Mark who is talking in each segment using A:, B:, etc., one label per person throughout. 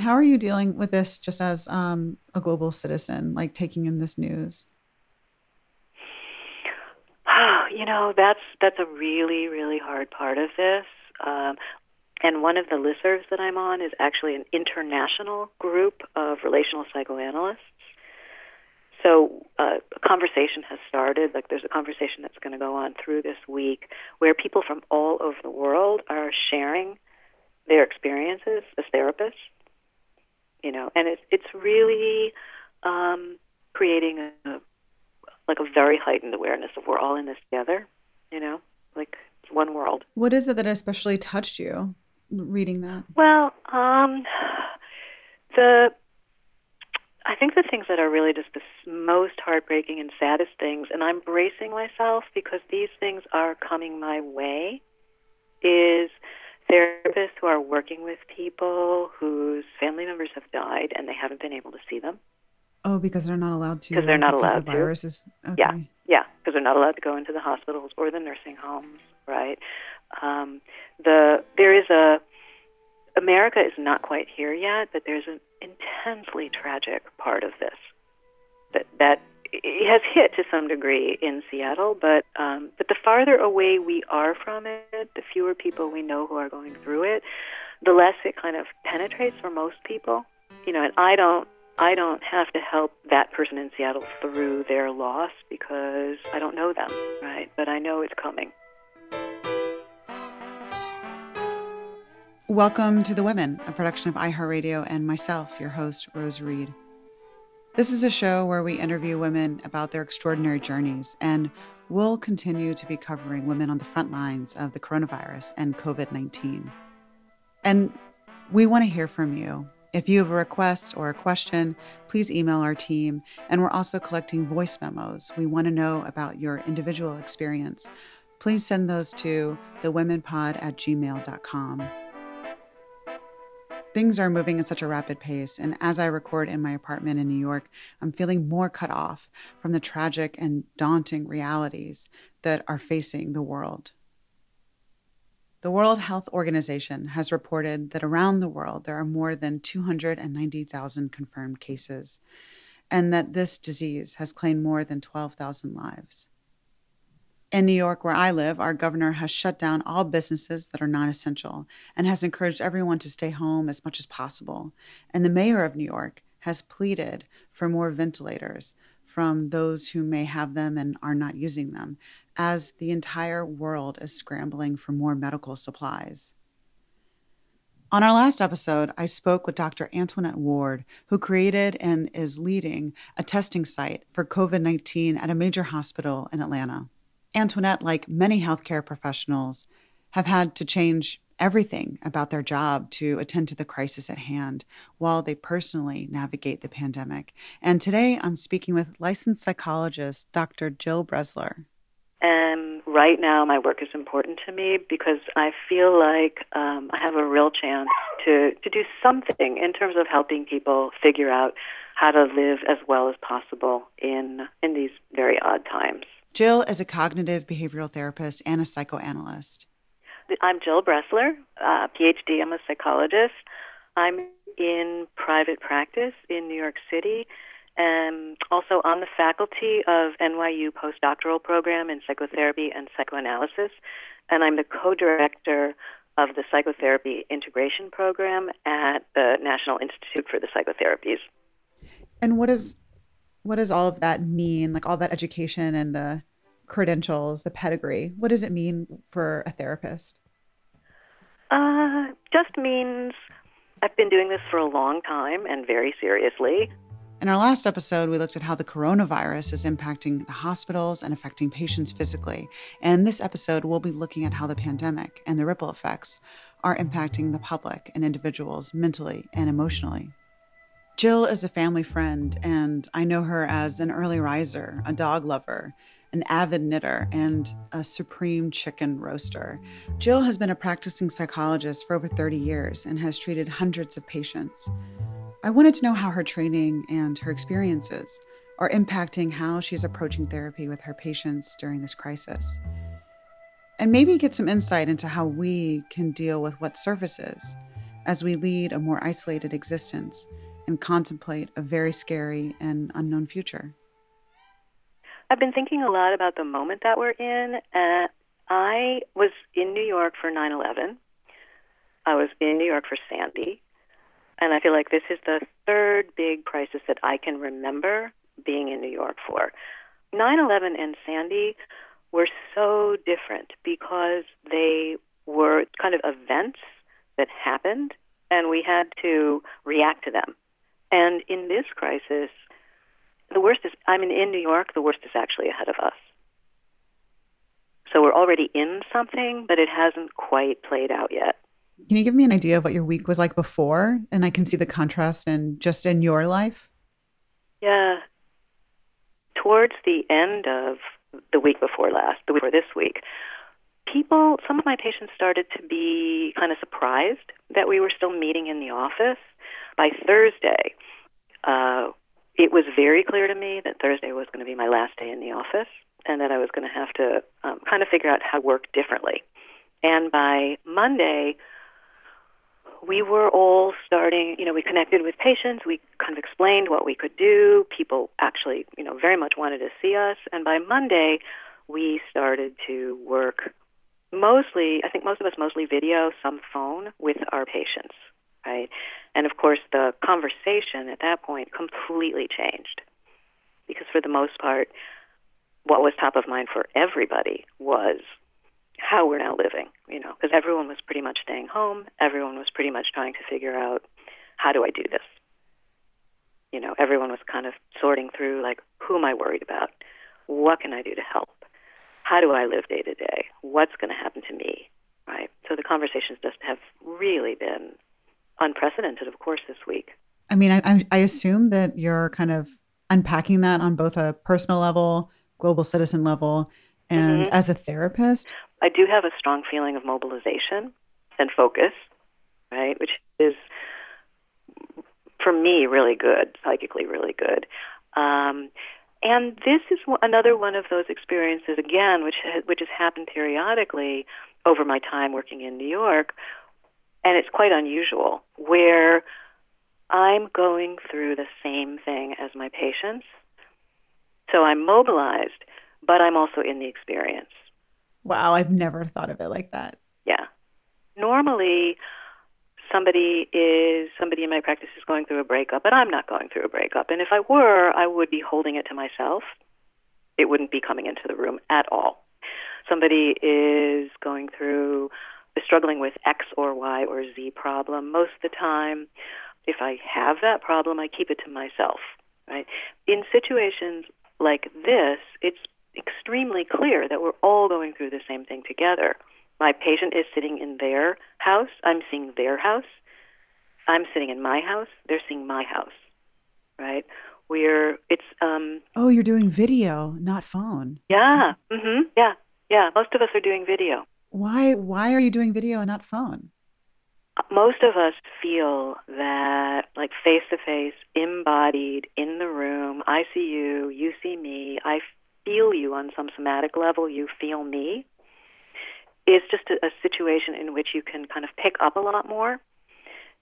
A: How are you dealing with this just as um, a global citizen, like taking in this news?
B: you know, that's that's a really really hard part of this. Um, and one of the listservs that I'm on is actually an international group of relational psychoanalysts. So uh, a conversation has started. Like there's a conversation that's going to go on through this week where people from all over the world are sharing their experiences as therapists. You know, and it's it's really um, creating a, like a very heightened awareness of we're all in this together. You know, like it's one world.
A: What is it that especially touched you reading that?
B: Well, um, the I think the things that are really just the most heartbreaking and saddest things, and I'm bracing myself because these things are coming my way, is therapists who are working with people whose family members have died and they haven't been able to see them.
A: Oh, because they're not allowed to.
B: Because they're not allowed
A: the virus is, okay.
B: Yeah, yeah, because they're not allowed to go into the hospitals or the nursing homes, right? Um, the there is a America is not quite here yet, but there's an intensely tragic part of this that that has hit to some degree in Seattle, but um, but the farther away we are from it, the fewer people we know who are going through it, the less it kind of penetrates for most people. You know, and I don't I don't have to help that person in Seattle through their loss because I don't know them, right? But I know it's coming.
A: Welcome to The Women, a production of iHeartRadio and myself, your host, Rose Reid. This is a show where we interview women about their extraordinary journeys, and we'll continue to be covering women on the front lines of the coronavirus and COVID 19. And we want to hear from you. If you have a request or a question, please email our team. And we're also collecting voice memos. We want to know about your individual experience. Please send those to thewomenpod at gmail.com. Things are moving at such a rapid pace, and as I record in my apartment in New York, I'm feeling more cut off from the tragic and daunting realities that are facing the world. The World Health Organization has reported that around the world there are more than 290,000 confirmed cases, and that this disease has claimed more than 12,000 lives. In New York, where I live, our governor has shut down all businesses that are non essential and has encouraged everyone to stay home as much as possible. And the mayor of New York has pleaded for more ventilators from those who may have them and are not using them, as the entire world is scrambling for more medical supplies. On our last episode, I spoke with Dr. Antoinette Ward, who created and is leading a testing site for COVID 19 at a major hospital in Atlanta. Antoinette, like many healthcare professionals, have had to change everything about their job to attend to the crisis at hand while they personally navigate the pandemic. And today I'm speaking with licensed psychologist Dr. Jill Bresler.
B: And right now, my work is important to me because I feel like um, I have a real chance to, to do something in terms of helping people figure out how to live as well as possible in, in these very odd times.
A: Jill is a cognitive behavioral therapist and a psychoanalyst.
B: I'm Jill Bresler, uh, PhD. I'm a psychologist. I'm in private practice in New York City and also on the faculty of NYU postdoctoral program in psychotherapy and psychoanalysis. And I'm the co director of the psychotherapy integration program at the National Institute for the Psychotherapies.
A: And what is what does all of that mean? Like all that education and the credentials, the pedigree. What does it mean for a therapist?
B: Uh, just means I've been doing this for a long time and very seriously.
A: In our last episode, we looked at how the coronavirus is impacting the hospitals and affecting patients physically. And this episode, we'll be looking at how the pandemic and the ripple effects are impacting the public and individuals mentally and emotionally. Jill is a family friend, and I know her as an early riser, a dog lover, an avid knitter, and a supreme chicken roaster. Jill has been a practicing psychologist for over 30 years and has treated hundreds of patients. I wanted to know how her training and her experiences are impacting how she's approaching therapy with her patients during this crisis. And maybe get some insight into how we can deal with what surfaces as we lead a more isolated existence and contemplate a very scary and unknown future?
B: I've been thinking a lot about the moment that we're in. Uh, I was in New York for 9 11. I was in New York for Sandy. And I feel like this is the third big crisis that I can remember being in New York for. 9 11 and Sandy were so different because they were kind of events that happened and we had to react to them. And in this crisis, the worst is, I mean, in New York, the worst is actually ahead of us. So we're already in something, but it hasn't quite played out yet.
A: Can you give me an idea of what your week was like before? And I can see the contrast in just in your life.
B: Yeah. Towards the end of the week before last, the week before this week, people, some of my patients started to be kind of surprised that we were still meeting in the office. By Thursday, uh, it was very clear to me that Thursday was going to be my last day in the office and that I was going to have to um, kind of figure out how to work differently. And by Monday, we were all starting, you know, we connected with patients, we kind of explained what we could do. People actually, you know, very much wanted to see us. And by Monday, we started to work mostly, I think most of us mostly video, some phone with our patients, right? And of course, the conversation at that point completely changed because for the most part, what was top of mind for everybody was how we're now living, you know, because everyone was pretty much staying home. Everyone was pretty much trying to figure out how do I do this? You know, everyone was kind of sorting through like, who am I worried about? What can I do to help? How do I live day to day? What's going to happen to me? Right? So the conversations just have really been unprecedented, of course, this week.
A: I mean, I, I assume that you're kind of unpacking that on both a personal level, global citizen level, and mm-hmm. as a therapist.
B: I do have a strong feeling of mobilization and focus, right? Which is, for me, really good, psychically really good. Um, and this is another one of those experiences, again, which which has happened periodically over my time working in New York, and it's quite unusual, where I'm going through the same thing as my patients. So I'm mobilized, but I'm also in the experience.
A: Wow, I've never thought of it like that.
B: Yeah. Normally, somebody is somebody in my practice is going through a breakup, but I'm not going through a breakup. And if I were, I would be holding it to myself. It wouldn't be coming into the room at all. Somebody is going through struggling with X or Y or Z problem. Most of the time, if I have that problem, I keep it to myself. Right? In situations like this, it's extremely clear that we're all going through the same thing together. My patient is sitting in their house. I'm seeing their house. I'm sitting in my house. They're seeing my house. Right? We're it's um
A: Oh, you're doing video, not phone.
B: Yeah. Mhm. Yeah. Yeah, most of us are doing video.
A: Why why are you doing video and not phone?
B: Most of us feel that like face to face, embodied in the room, I see you, you see me, I feel you on some somatic level, you feel me, is just a, a situation in which you can kind of pick up a lot more.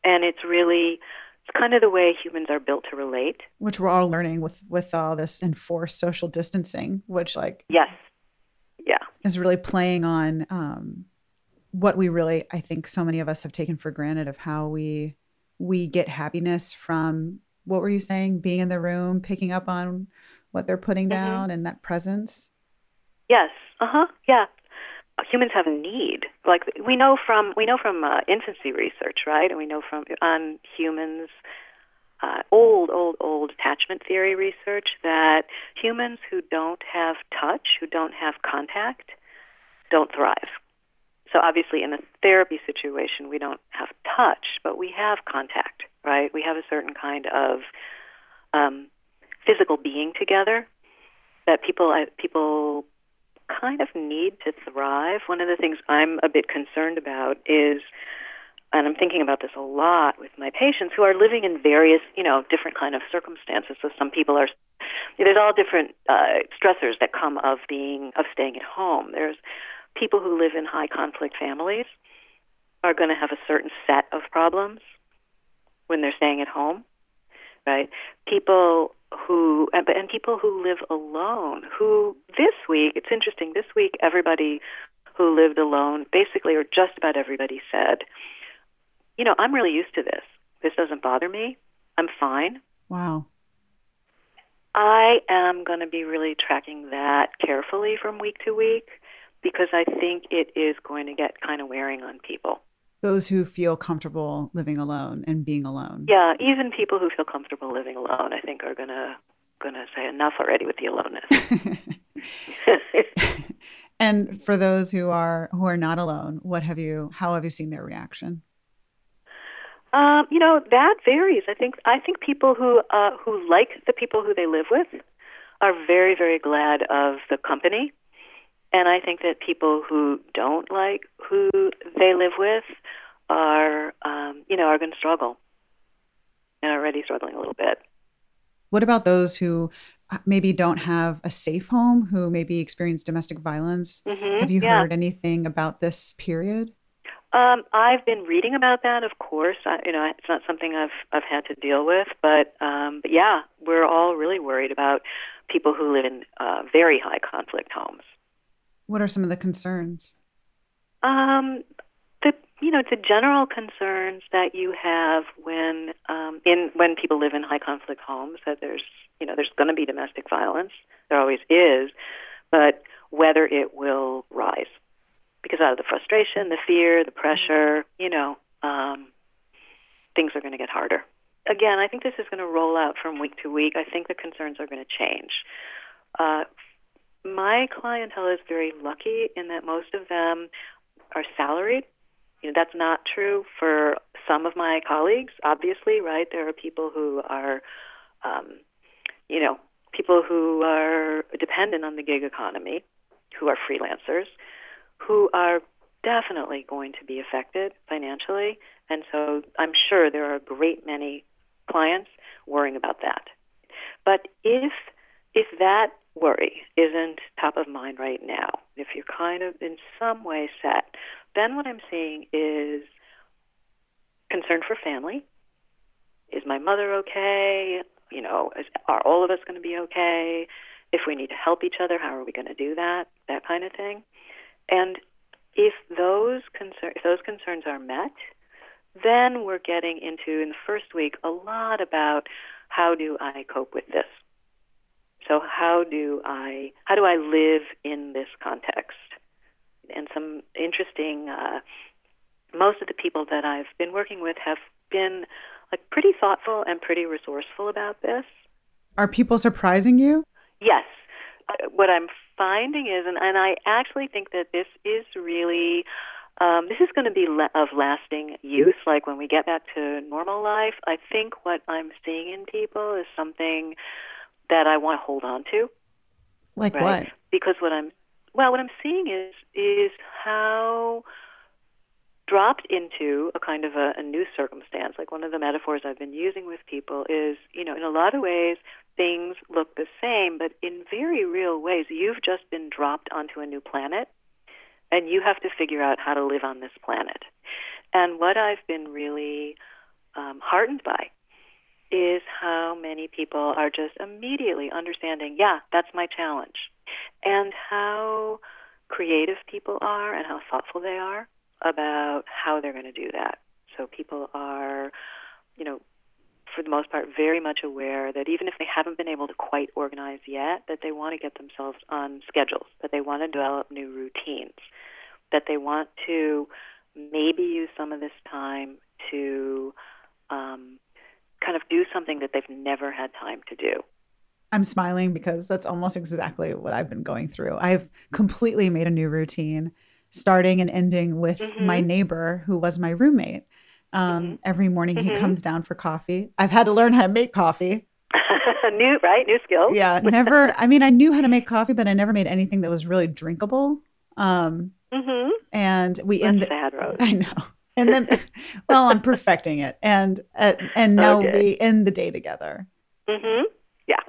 B: And it's really it's kind of the way humans are built to relate.
A: Which we're all learning with with all this enforced social distancing, which like
B: Yes.
A: Is really playing on um what we really I think so many of us have taken for granted of how we we get happiness from what were you saying? Being in the room, picking up on what they're putting mm-hmm. down and that presence?
B: Yes. Uh-huh. Yeah. Humans have a need. Like we know from we know from uh, infancy research, right? And we know from on humans uh, old, old, old attachment theory research that humans who don't have touch, who don't have contact, don't thrive. So obviously, in a therapy situation, we don't have touch, but we have contact, right? We have a certain kind of um, physical being together that people uh, people kind of need to thrive. One of the things I'm a bit concerned about is and I'm thinking about this a lot with my patients who are living in various, you know, different kind of circumstances. So some people are there's all different uh, stressors that come of being of staying at home. There's people who live in high conflict families are going to have a certain set of problems when they're staying at home, right? People who and, and people who live alone. Who this week? It's interesting. This week, everybody who lived alone, basically, or just about everybody said, "You know, I'm really used to this. This doesn't bother me. I'm fine."
A: Wow.
B: I am going to be really tracking that carefully from week to week because I think it is going to get kind of wearing on people.
A: Those who feel comfortable living alone and being alone.
B: Yeah, even people who feel comfortable living alone, I think, are going to going to say enough already with the aloneness.
A: and for those who are who are not alone, what have you? How have you seen their reaction?
B: Um, you know that varies. I think I think people who uh, who like the people who they live with are very very glad of the company, and I think that people who don't like who they live with are um, you know are going to struggle and already struggling a little bit.
A: What about those who uh, maybe don't have a safe home, who maybe experience domestic violence?
B: Mm-hmm,
A: have you
B: yeah.
A: heard anything about this period?
B: Um, I've been reading about that, of course. I, you know, it's not something I've I've had to deal with, but um, but yeah, we're all really worried about people who live in uh, very high conflict homes.
A: What are some of the concerns?
B: Um, the you know the general concerns that you have when um, in when people live in high conflict homes that there's you know there's going to be domestic violence. There always is, but whether it will rise because out of the frustration, the fear, the pressure, you know, um, things are going to get harder. Again, I think this is going to roll out from week to week. I think the concerns are going to change. Uh, my clientele is very lucky in that most of them are salaried. You know, that's not true for some of my colleagues. Obviously, right? There are people who are, um, you know, people who are dependent on the gig economy, who are freelancers who are definitely going to be affected financially. And so I'm sure there are a great many clients worrying about that. But if if that worry isn't top of mind right now, if you're kind of in some way set, then what I'm seeing is concern for family. Is my mother okay? You know, is, are all of us going to be okay? If we need to help each other, how are we going to do that? That kind of thing. And if those concern, if those concerns are met, then we're getting into in the first week a lot about how do I cope with this. So how do I how do I live in this context? And some interesting. Uh, most of the people that I've been working with have been like pretty thoughtful and pretty resourceful about this.
A: Are people surprising you?
B: Yes. Uh, what I'm finding is, and, and I actually think that this is really. Um, this is going to be le- of lasting use. Like when we get back to normal life, I think what I'm seeing in people is something that I want to hold on to.
A: Like
B: right?
A: what?
B: Because what I'm well, what I'm seeing is is how dropped into a kind of a, a new circumstance. Like one of the metaphors I've been using with people is, you know, in a lot of ways, things look the same, but in very real ways, you've just been dropped onto a new planet, and you have to figure out how to live on this planet. And what I've been really um, heartened by is how many people are just immediately understanding, yeah, that's my challenge, and how creative people are and how thoughtful they are about how they're going to do that. So people are, you know, for the most part, very much aware that even if they haven't been able to quite organize yet, that they want to get themselves on schedules, that they want to develop new routines, that they want to maybe use some of this time to um, kind of do something that they've never had time to do.
A: I'm smiling because that's almost exactly what I've been going through. I've completely made a new routine, starting and ending with mm-hmm. my neighbor who was my roommate. Um, mm-hmm. Every morning mm-hmm. he comes down for coffee. I've had to learn how to make coffee.
B: new, right? New skill.
A: Yeah, never. I mean, I knew how to make coffee, but I never made anything that was really drinkable. Um,
B: mm-hmm.
A: And we
B: That's
A: in the
B: sad road.
A: I know. And then, well, I'm perfecting it, and uh, and now
B: okay.
A: we end the day together.
B: Mhm. Yeah.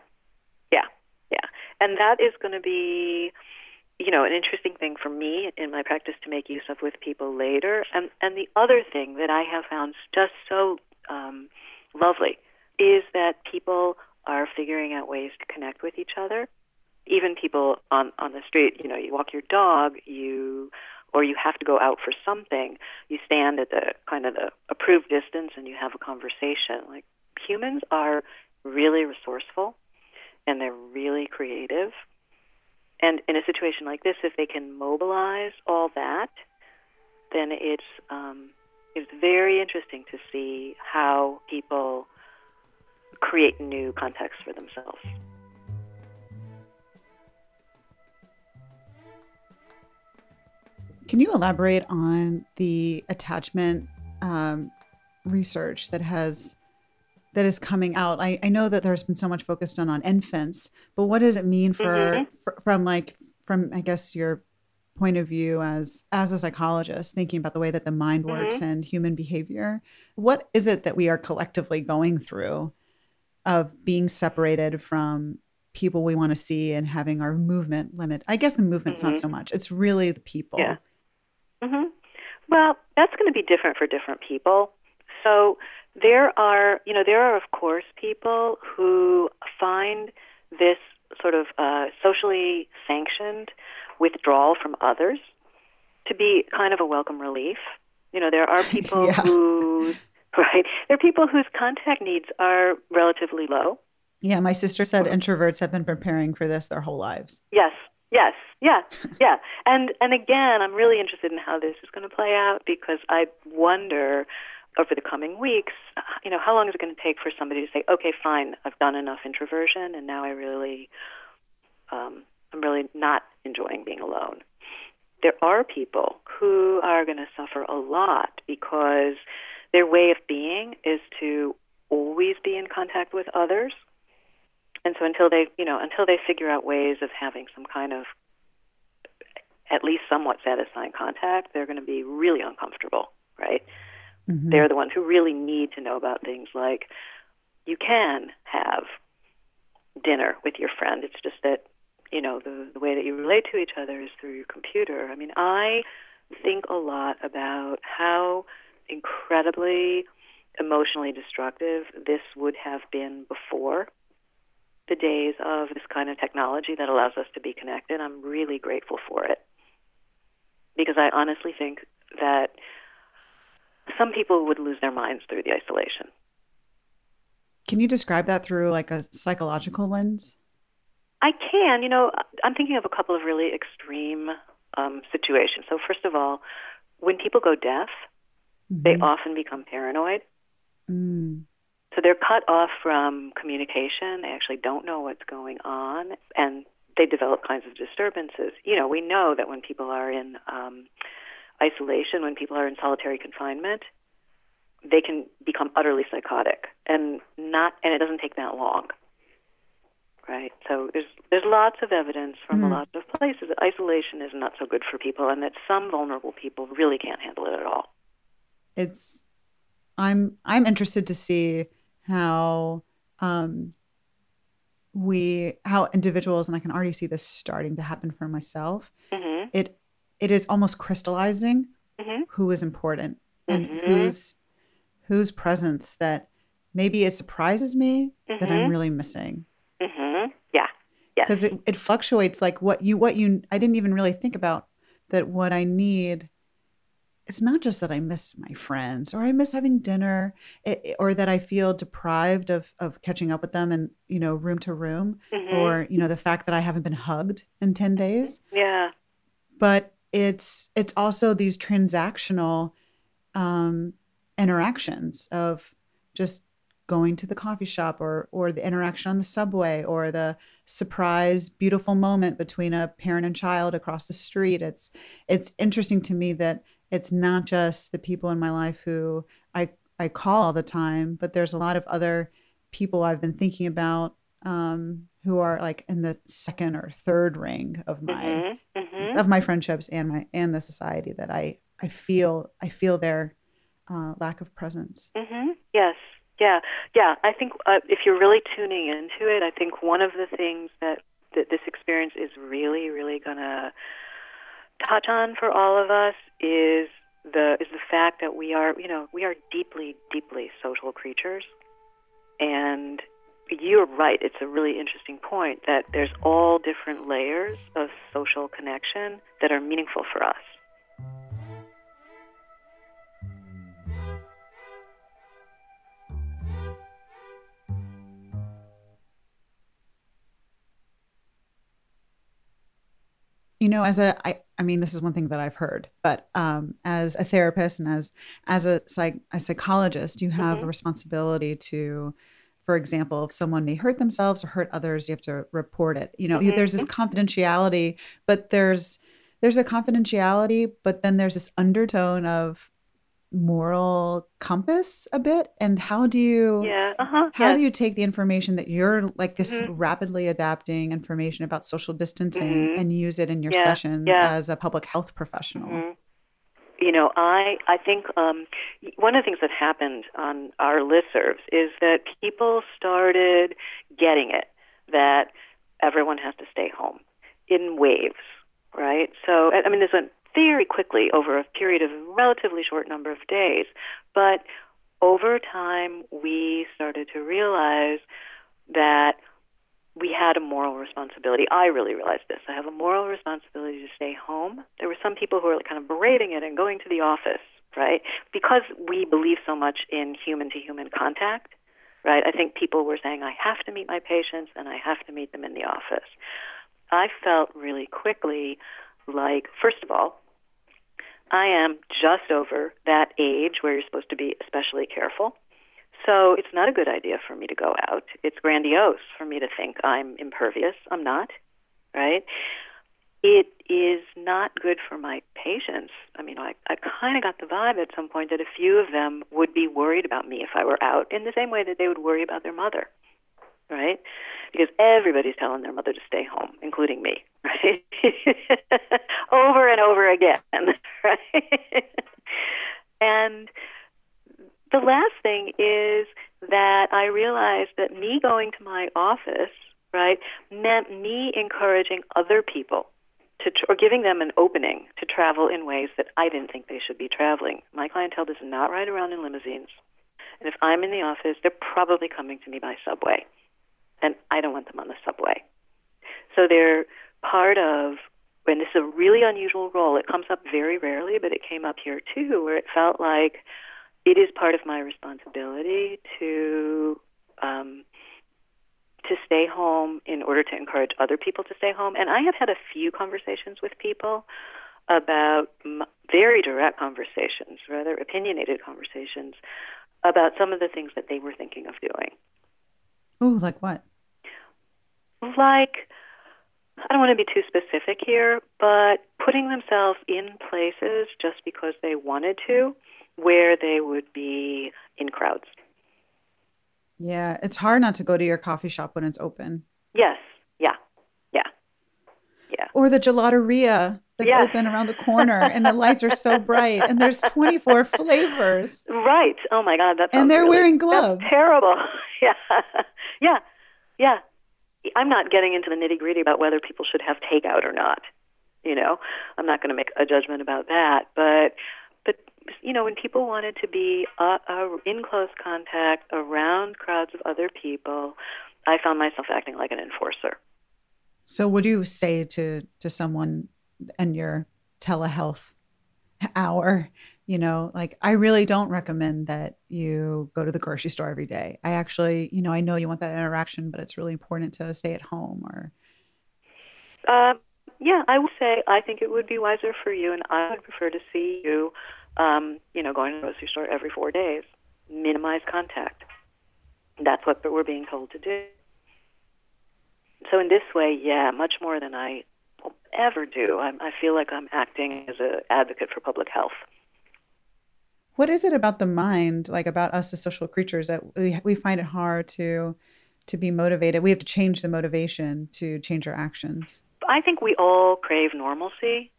B: Yeah. Yeah. And that is going to be you know, an interesting thing for me in my practice to make use of with people later. And and the other thing that I have found just so um, lovely is that people are figuring out ways to connect with each other. Even people on on the street, you know, you walk your dog, you or you have to go out for something, you stand at the kind of the approved distance and you have a conversation. Like humans are really resourceful and they're really creative. And in a situation like this, if they can mobilize all that, then it's um, it's very interesting to see how people create new contexts for themselves.
A: Can you elaborate on the attachment um, research that has that is coming out? I, I know that there's been so much focused on on infants, but what does it mean for, mm-hmm. for from like from I guess your point of view as as a psychologist thinking about the way that the mind works mm-hmm. and human behavior what is it that we are collectively going through of being separated from people we want to see and having our movement limit i guess the movement's mm-hmm. not so much it's really the people
B: yeah mm-hmm. well that's going to be different for different people so there are you know there are of course people who find this sort of uh, socially sanctioned withdrawal from others to be kind of a welcome relief. You know, there are people yeah. who right there are people whose contact needs are relatively low.
A: Yeah, my sister said introverts have been preparing for this their whole lives.
B: Yes, yes, yeah, yeah. And and again, I'm really interested in how this is going to play out because I wonder over the coming weeks, you know, how long is it going to take for somebody to say, okay, fine, I've done enough introversion, and now I really um, I'm really not enjoying being alone. There are people who are going to suffer a lot because their way of being is to always be in contact with others. And so until they, you know, until they figure out ways of having some kind of at least somewhat satisfying contact, they're going to be really uncomfortable, right? Mm-hmm. They're the ones who really need to know about things like you can have dinner with your friend. It's just that you know the, the way that you relate to each other is through your computer. I mean, I think a lot about how incredibly emotionally destructive this would have been before the days of this kind of technology that allows us to be connected. I'm really grateful for it because I honestly think that some people would lose their minds through the isolation.
A: Can you describe that through like a psychological lens?
B: I can. You know, I'm thinking of a couple of really extreme um, situations. So, first of all, when people go deaf, mm-hmm. they often become paranoid. Mm. So they're cut off from communication. They actually don't know what's going on, and they develop kinds of disturbances. You know, we know that when people are in um, isolation, when people are in solitary confinement, they can become utterly psychotic, and not, and it doesn't take that long right? So there's there's lots of evidence from mm. a lot of places that isolation is not so good for people, and that some vulnerable people really can't handle it at all.
A: It's I'm I'm interested to see how um, we how individuals, and I can already see this starting to happen for myself. Mm-hmm. It it is almost crystallizing mm-hmm. who is important and mm-hmm. whose whose presence that maybe it surprises me that I'm mm-hmm. really missing because it, it fluctuates like what you what you i didn't even really think about that what i need it's not just that i miss my friends or i miss having dinner it, or that i feel deprived of of catching up with them and you know room to room mm-hmm. or you know the fact that i haven't been hugged in 10 days
B: yeah
A: but it's it's also these transactional um interactions of just going to the coffee shop or or the interaction on the subway or the surprise beautiful moment between a parent and child across the street. It's it's interesting to me that it's not just the people in my life who I I call all the time but there's a lot of other people I've been thinking about um, who are like in the second or third ring of my mm-hmm, mm-hmm. of my friendships and my and the society that I I feel I feel their uh, lack of presence.
B: Mm-hmm. Yes, yeah, yeah. I think uh, if you're really tuning into it, I think one of the things that that this experience is really, really going to touch on for all of us is the is the fact that we are, you know, we are deeply, deeply social creatures, and you're right. It's a really interesting point that there's all different layers of social connection that are meaningful for us.
A: you know as a I, I mean this is one thing that i've heard but um, as a therapist and as as a psych a psychologist you have mm-hmm. a responsibility to for example if someone may hurt themselves or hurt others you have to report it you know mm-hmm. there's this confidentiality but there's there's a confidentiality but then there's this undertone of moral compass a bit and how do you
B: yeah uh-huh,
A: how do you take the information that you're like this mm-hmm. rapidly adapting information about social distancing mm-hmm. and use it in your
B: yeah,
A: sessions
B: yeah.
A: as a public health professional
B: mm-hmm. You know i i think um, one of the things that happened on our listservs is that people started getting it that everyone has to stay home in waves right so i mean this went very quickly over a period of a relatively short number of days. But over time, we started to realize that we had a moral responsibility. I really realized this. I have a moral responsibility to stay home. There were some people who were kind of berating it and going to the office, right? Because we believe so much in human to human contact, right? I think people were saying, I have to meet my patients and I have to meet them in the office. I felt really quickly like, first of all, I am just over that age where you're supposed to be especially careful. So it's not a good idea for me to go out. It's grandiose for me to think I'm impervious. I'm not, right? It is not good for my patients. I mean, I, I kind of got the vibe at some point that a few of them would be worried about me if I were out in the same way that they would worry about their mother, right? Because everybody's telling their mother to stay home, including me, right? over and over again, right? and the last thing is that I realized that me going to my office, right, meant me encouraging other people to or giving them an opening to travel in ways that I didn't think they should be traveling. My clientele does not ride around in limousines. And if I'm in the office, they're probably coming to me by subway. And I don't want them on the subway. So they're part of and this is a really unusual role. It comes up very rarely, but it came up here too, where it felt like it is part of my responsibility to um, to stay home in order to encourage other people to stay home. And I have had a few conversations with people about m- very direct conversations, rather opinionated conversations about some of the things that they were thinking of doing.
A: Ooh, like what?
B: Like I don't want to be too specific here, but putting themselves in places just because they wanted to, where they would be in crowds.
A: Yeah, it's hard not to go to your coffee shop when it's open.
B: Yes, yeah, yeah, yeah.
A: Or the gelateria that's yes. open around the corner and the lights are so bright and there's 24 flavors.
B: Right. Oh my God, that's
A: and they're
B: really,
A: wearing gloves.
B: terrible. yeah, yeah, yeah. I'm not getting into the nitty gritty about whether people should have takeout or not. You know, I'm not going to make a judgment about that. But, you know, when people wanted to be uh, uh, in close contact around crowds of other people, I found myself acting like an enforcer.
A: So, what do you say to to someone in your telehealth hour you know like i really don't recommend that you go to the grocery store every day i actually you know i know you want that interaction but it's really important to stay at home or
B: uh, yeah i would say i think it would be wiser for you and i would prefer to see you um, you know going to the grocery store every four days minimize contact. That's what we're being told to do. So in this way yeah much more than i will ever do. I i feel like i'm acting as an advocate for public health.
A: What is it about the mind like about us as social creatures that we, we find it hard to to be motivated? We have to change the motivation to change our actions.
B: I think we all crave normalcy.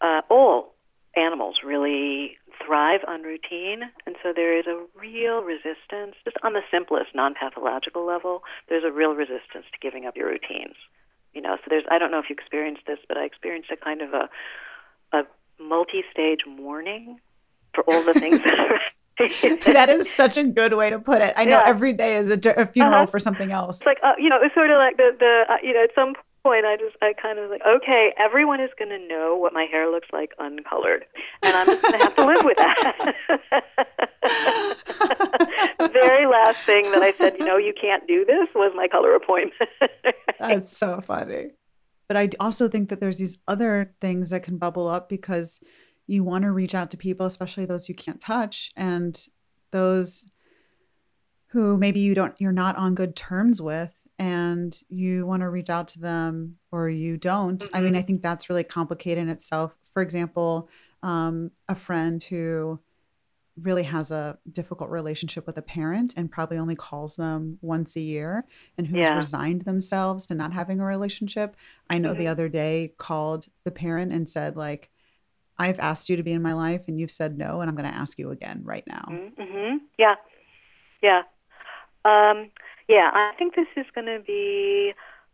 B: Uh, all animals really thrive on routine and so there is a real resistance just on the simplest non-pathological level there's a real resistance to giving up your routines You know, so there's I don't know if you experienced this, but I experienced a kind of a a multi-stage mourning for all the things that
A: that is such a good way to put it. I know
B: Yeah.
A: every day is a, d- a funeral
B: Uh-huh.
A: for something else.
B: It's like uh, you know, it's sort of like the the uh, you know, at some point I just I kind of like okay, everyone is going to know what my hair looks like uncolored, and I'm just going to have to live with that. the very last thing that I said, you know, you can't do this, was my color appointment.
A: That's so funny. But I also think that there's these other things that can bubble up because you want to reach out to people, especially those you can't touch and those who maybe you don't you're not on good terms with and you want to reach out to them or you don't. I mean. I think that's really complicated in itself. For example, um, a friend who really has a difficult relationship with a parent and probably only calls them once a year and who's
B: Yeah.
A: resigned themselves to not having a relationship. I know the
B: Mhm.
A: other day called the parent and said like I've asked you to be in my life and you've said no and I'm going to ask you again right now.
B: hmm Yeah, yeah, um, yeah. I think this is going to be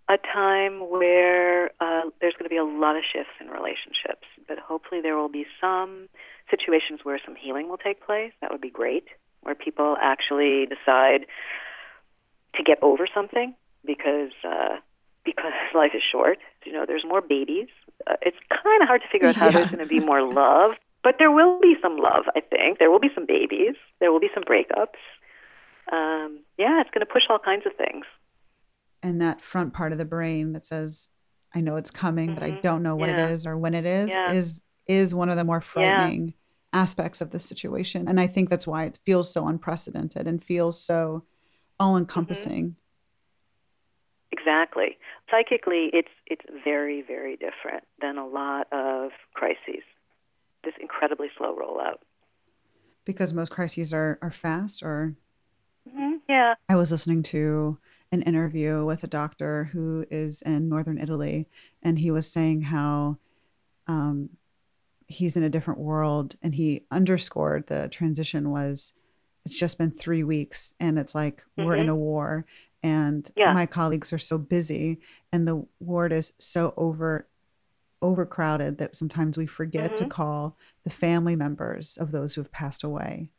B: a time where uh, there's going to be a lot of shifts in relationships, but hopefully there will be some situations where some healing will take place. That would be great, where people actually decide to get over something because uh, because life is short. You know, there's more babies. Uh, it's kind of hard to figure out how
A: Yeah.
B: there's going to be more love, but there will be some love. I think there will be some babies. There will be some breakups. Um, yeah, it's going to push all kinds of things.
A: And that front part of the brain that says I know it's coming but I
B: Mhm.
A: don't know what
B: Yeah.
A: it is or when it is
B: Yeah.
A: is is one of the more frightening aspects of the situation. And I think that's why it feels so unprecedented and feels so all encompassing.
B: Exactly. Psychically, it's it's very very different than a lot of crises. This incredibly slow rollout.
A: because most crises are are fast or
B: hmm Yeah.
A: I was listening to an interview with a doctor who is in northern Italy, and he was saying how um, he's in a different world, and he underscored the transition was it's just been three weeks, and it's like we're in
B: Mhm.
A: a war, and
B: Yeah.
A: my colleagues are so busy, and the ward is so over overcrowded that sometimes we forget to
B: Mhm.
A: call the family members of those who have passed away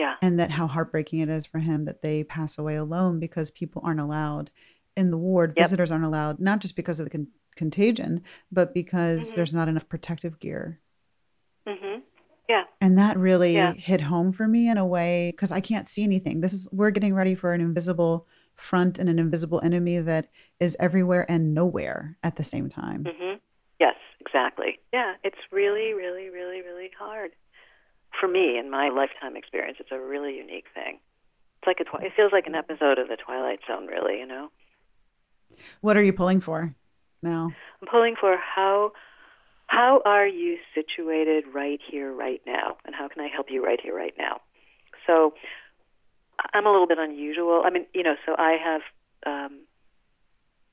B: Yeah.
A: and that how heartbreaking it is for him that they pass away alone because people aren't allowed in the ward.
B: Yep.
A: Visitors aren't allowed, not just because of the con- contagion, but because
B: Mhm.
A: there's not enough protective gear.
B: hmm Yeah.
A: And that really
B: Yeah.
A: hit home for me in a way because I can't see anything. This is we're getting ready for an invisible front and an invisible enemy that is everywhere and nowhere at the same time.
B: hmm Yes, exactly. Yeah, it's really, really, really, really hard. For me, in my lifetime experience, it's a really unique thing. It's like a twi- it feels like an episode of the Twilight Zone, really. You know,
A: What are you pulling for now?
B: I'm pulling for how how are you situated right here, right now, and how can I help you right here, right now? So, I'm a little bit unusual. I mean, you know, so I have um,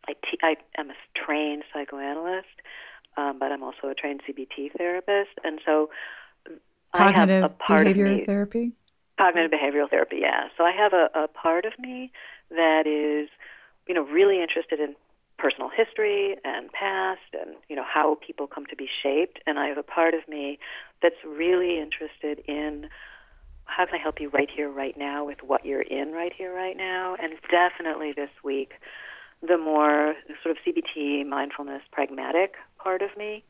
B: I, te- I am a trained psychoanalyst, um, but I'm also a trained CBT therapist, and so
A: Cognitive
B: a part
A: behavior
B: of me,
A: therapy?
B: cognitive behavioral therapy. Yeah, so I have a, a part of me that is, you know, really interested in personal history and past, and you know how people come to be shaped, and I have a part of me that's really interested in how can I help you right here, right now, with what you're in right here, right now, and definitely this week the more sort of CBT, mindfulness, pragmatic part of me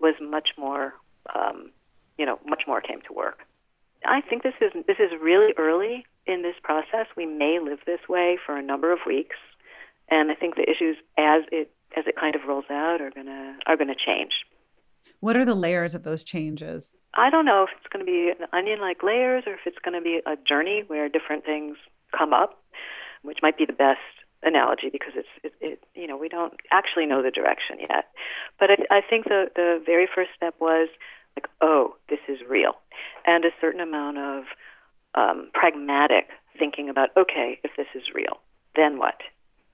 B: was much more, um, you know, much more came to work. I think this is this is really early in this process. We may live this way for a number of weeks, and I think the issues as it as it kind of rolls out are gonna are gonna change.
A: What are the layers of those changes?
B: I don't know if it's going to be an onion-like layers or if it's going to be a journey where different things come up, which might be the best analogy because it's it, it you know we don't actually know the direction yet. But I, I think the the very first step was like oh this is real, and a certain amount of um, pragmatic thinking about okay if this is real then what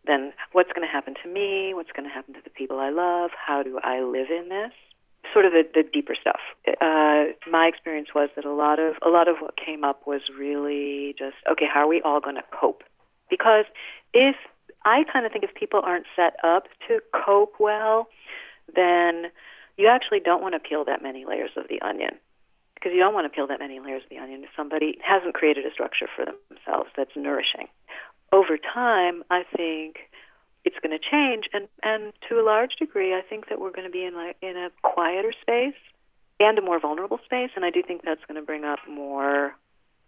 B: then what's going to happen to me what's going to happen to the people I love how do I live in this sort of the, the deeper stuff. Uh, my experience was that a lot of a lot of what came up was really just okay. How are we all going to cope? Because if I kind of think if people aren't set up to cope well, then you actually don't want to peel that many layers of the onion because you don't want to peel that many layers of the onion if somebody hasn't created a structure for themselves that's nourishing. Over time, I think it's going to change, and and to a large degree, I think that we're going to be in like in a quieter space and a more vulnerable space, and I do think that's going to bring up more.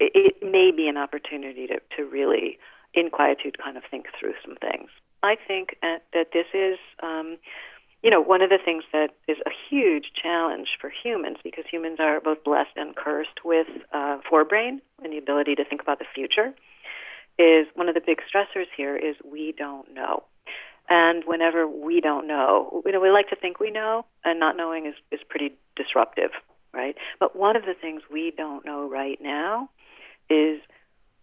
B: It, it may be an opportunity to to really, in quietude, kind of think through some things. I think uh, that this is. Um, you know, one of the things that is a huge challenge for humans, because humans are both blessed and cursed with uh, forebrain and the ability to think about the future, is one of the big stressors here is we don't know. And whenever we don't know, you know, we like to think we know, and not knowing is, is pretty disruptive, right? But one of the things we don't know right now is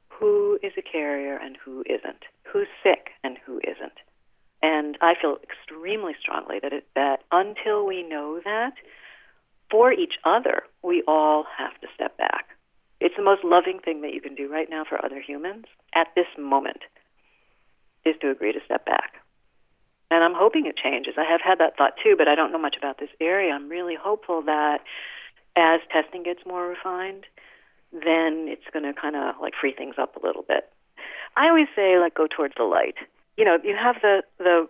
B: who is a carrier and who isn't, who's sick and who isn't. And I feel extremely strongly that it, that until we know that, for each other, we all have to step back. It's the most loving thing that you can do right now for other humans at this moment is to agree to step back. And I'm hoping it changes. I have had that thought too, but I don't know much about this area. I'm really hopeful that as testing gets more refined, then it's going to kind of like free things up a little bit. I always say like go towards the light. You know, you have the the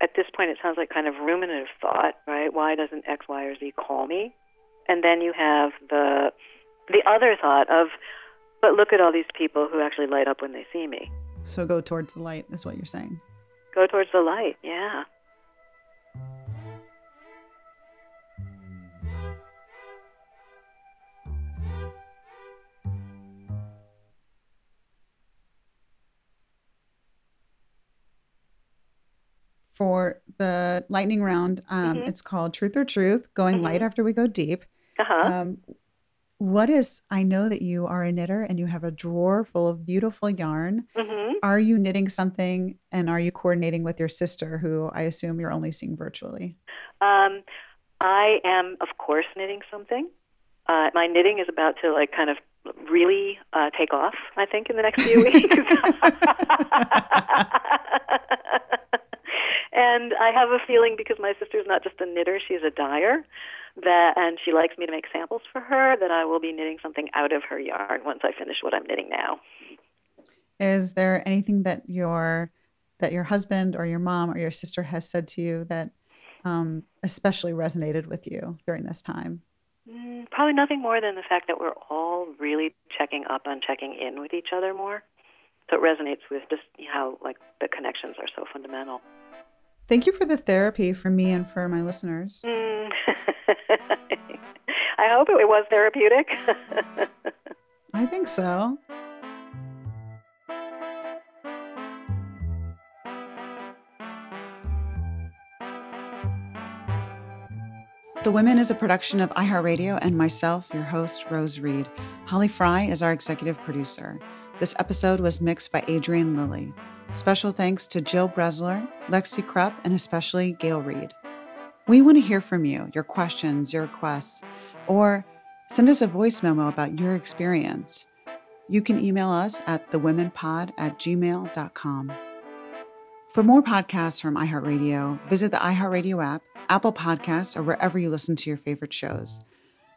B: at this point it sounds like kind of ruminative thought, right? Why doesn't X, Y, or Z call me? And then you have the the other thought of, but look at all these people who actually light up when they see me.
A: So go towards the light is what you're saying.
B: Go towards the light, yeah.
A: For the lightning round, um, mm-hmm. it's called Truth or Truth, going mm-hmm. light after we go deep.
B: Uh-huh. Um,
A: what is i know that you are a knitter and you have a drawer full of beautiful yarn mm-hmm. are you knitting something and are you coordinating with your sister who i assume you're only seeing virtually
B: um, i am of course knitting something uh, my knitting is about to like kind of really uh, take off i think in the next few weeks and i have a feeling because my sister's not just a knitter she's a dyer that and she likes me to make samples for her that I will be knitting something out of her yarn once I finish what I'm knitting now.
A: Is there anything that your that your husband or your mom or your sister has said to you that um, especially resonated with you during this time?
B: Mm, probably nothing more than the fact that we're all really checking up on checking in with each other more. So it resonates with just how like the connections are so fundamental.
A: Thank you for the therapy for me and for my listeners.
B: Mm. I hope it was therapeutic.
A: I think so. The Women is a production of iHeartRadio and myself, your host, Rose Reid. Holly Fry is our executive producer. This episode was mixed by Adrian Lilly. Special thanks to Jill Bresler, Lexi Krupp, and especially Gail Reed. We want to hear from you, your questions, your requests, or send us a voice memo about your experience. You can email us at thewomenpod at gmail.com. For more podcasts from iHeartRadio, visit the iHeartRadio app, Apple Podcasts, or wherever you listen to your favorite shows.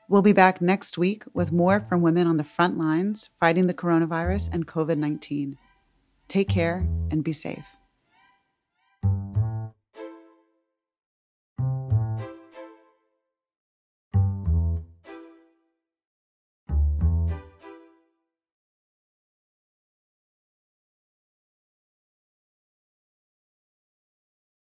A: We'll be back next week with more from women on the front lines fighting the coronavirus and COVID 19. Take care and be safe.